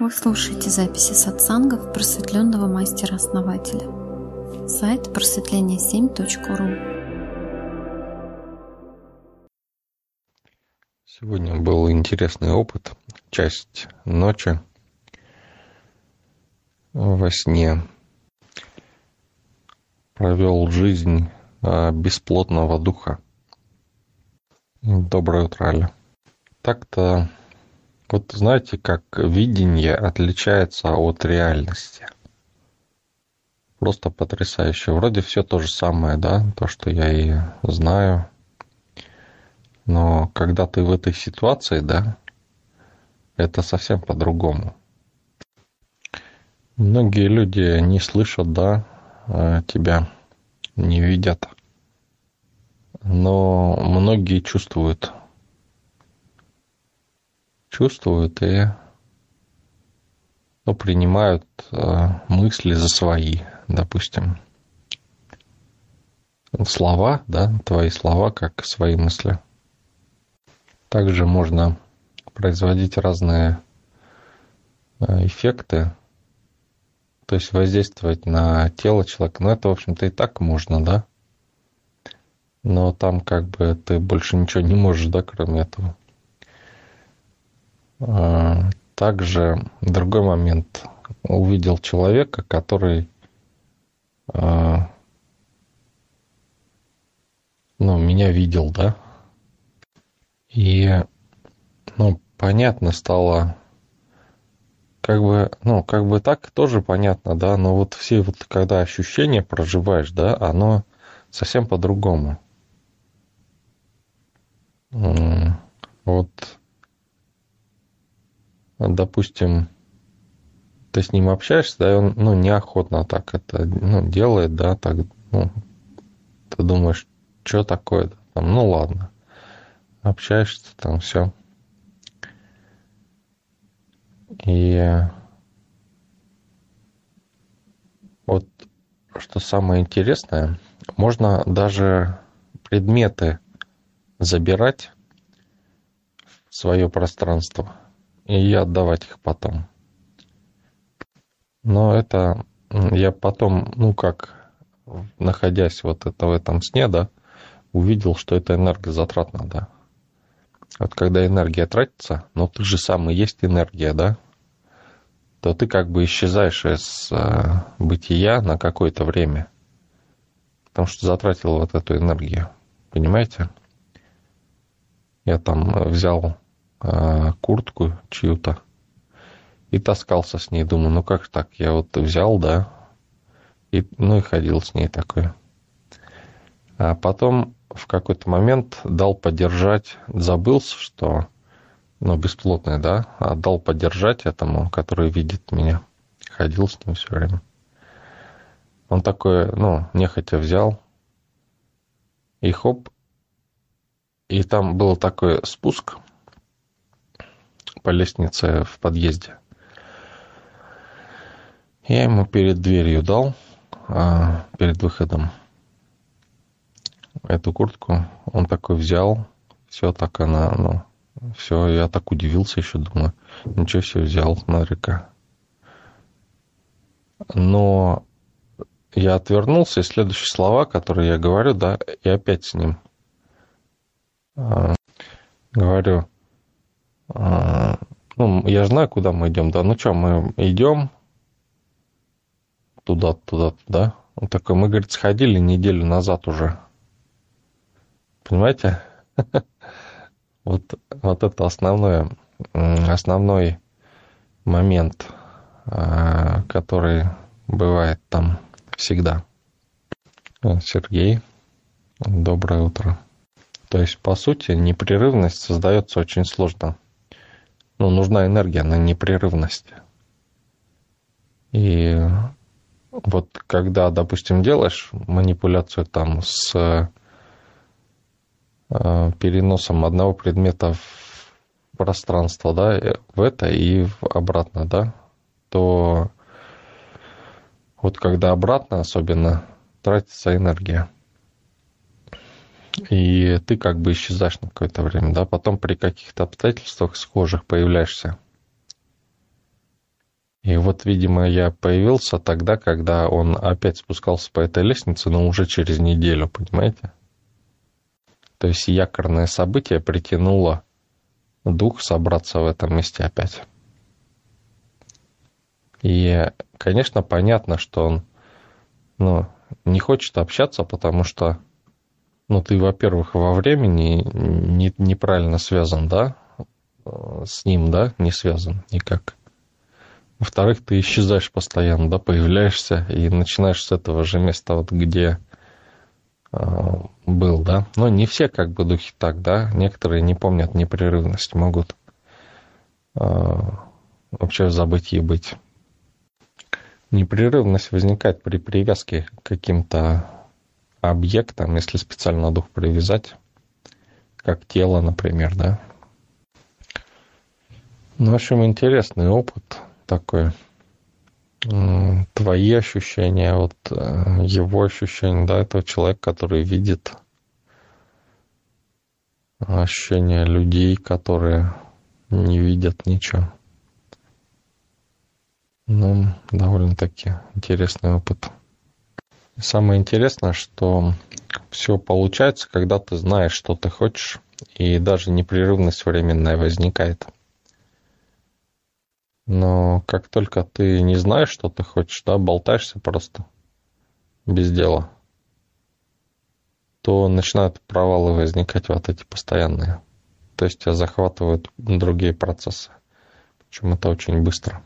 Вы слушаете записи сатсангов просветленного мастера-основателя. Сайт просветление7.ру Сегодня был интересный опыт. Часть ночи во сне провел жизнь а, бесплотного духа. Доброе утро, Аля. Так-то вот знаете, как видение отличается от реальности. Просто потрясающе. Вроде все то же самое, да, то, что я и знаю. Но когда ты в этой ситуации, да, это совсем по-другому. Многие люди не слышат, да, э, тебя, не видят. Но многие чувствуют чувствуют и ну, принимают э, мысли за свои, допустим. Слова, да, твои слова, как свои мысли. Также можно производить разные э, эффекты, то есть воздействовать на тело человека. Ну, это, в общем-то, и так можно, да? Но там как бы ты больше ничего не можешь, да, кроме этого. Также другой момент. Увидел человека, который а, ну, меня видел, да. И, ну, понятно стало, как бы, ну, как бы так тоже понятно, да, но вот все вот, когда ощущения проживаешь, да, оно совсем по-другому. Вот допустим, ты с ним общаешься, да, и он, ну, неохотно так это, ну, делает, да, так, ну, ты думаешь, что такое, там, ну, ладно, общаешься, там, все. И вот что самое интересное, можно даже предметы забирать в свое пространство – и отдавать их потом. Но это я потом, ну как, находясь вот это в этом сне, да, увидел, что это энергозатратно, да. Вот когда энергия тратится, но ты же сам и есть энергия, да, то ты как бы исчезаешь из э, бытия на какое-то время. Потому что затратил вот эту энергию. Понимаете? Я там взял а, куртку чью-то и таскался с ней. Думаю, ну как так? Я вот взял, да, и, ну и ходил с ней такой. А потом в какой-то момент дал подержать, забылся, что, ну, бесплотный, да, а дал подержать этому, который видит меня. Ходил с ним все время. Он такой, ну, нехотя взял, и хоп, и там был такой спуск – по лестнице в подъезде. Я ему перед дверью дал, а, перед выходом, эту куртку. Он такой взял, все так она, ну, все, я так удивился еще, думаю, ничего себе взял, смотри-ка. Но я отвернулся, и следующие слова, которые я говорю, да, и опять с ним а, говорю, ну, я знаю, куда мы идем, да. Ну что, мы идем туда, туда, туда. Он такой, мы, говорит, сходили неделю назад уже. Понимаете? Вот, вот это основное, основной момент, а, который бывает там всегда. Сергей, доброе утро. То есть, по сути, непрерывность создается очень сложно ну, нужна энергия на непрерывность. И вот когда, допустим, делаешь манипуляцию там с э, переносом одного предмета в пространство, да, э, в это и обратно, да, то вот когда обратно особенно тратится энергия и ты как бы исчезаешь на какое-то время, да, потом при каких-то обстоятельствах схожих появляешься. И вот, видимо, я появился тогда, когда он опять спускался по этой лестнице, но уже через неделю, понимаете? То есть якорное событие притянуло дух собраться в этом месте опять. И, конечно, понятно, что он ну, не хочет общаться, потому что ну, ты, во-первых, во времени не, неправильно связан, да, с ним, да, не связан никак. Во-вторых, ты исчезаешь постоянно, да, появляешься и начинаешь с этого же места, вот где э, был, да. Но не все как бы духи так, да. Некоторые не помнят непрерывность, могут э, вообще в забытии быть. Непрерывность возникает при привязке к каким-то объектам, если специально дух привязать, как тело, например, да. Ну, в общем, интересный опыт такой. Твои ощущения, вот э, его ощущения, да, этого человека, который видит ощущения людей, которые не видят ничего. Ну, довольно-таки интересный опыт. Самое интересное, что все получается, когда ты знаешь, что ты хочешь, и даже непрерывность временная возникает – но как только ты не знаешь, что ты хочешь, да, болтаешься просто без дела, то начинают провалы возникать вот эти постоянные. То есть тебя захватывают другие процессы. Причем это очень быстро.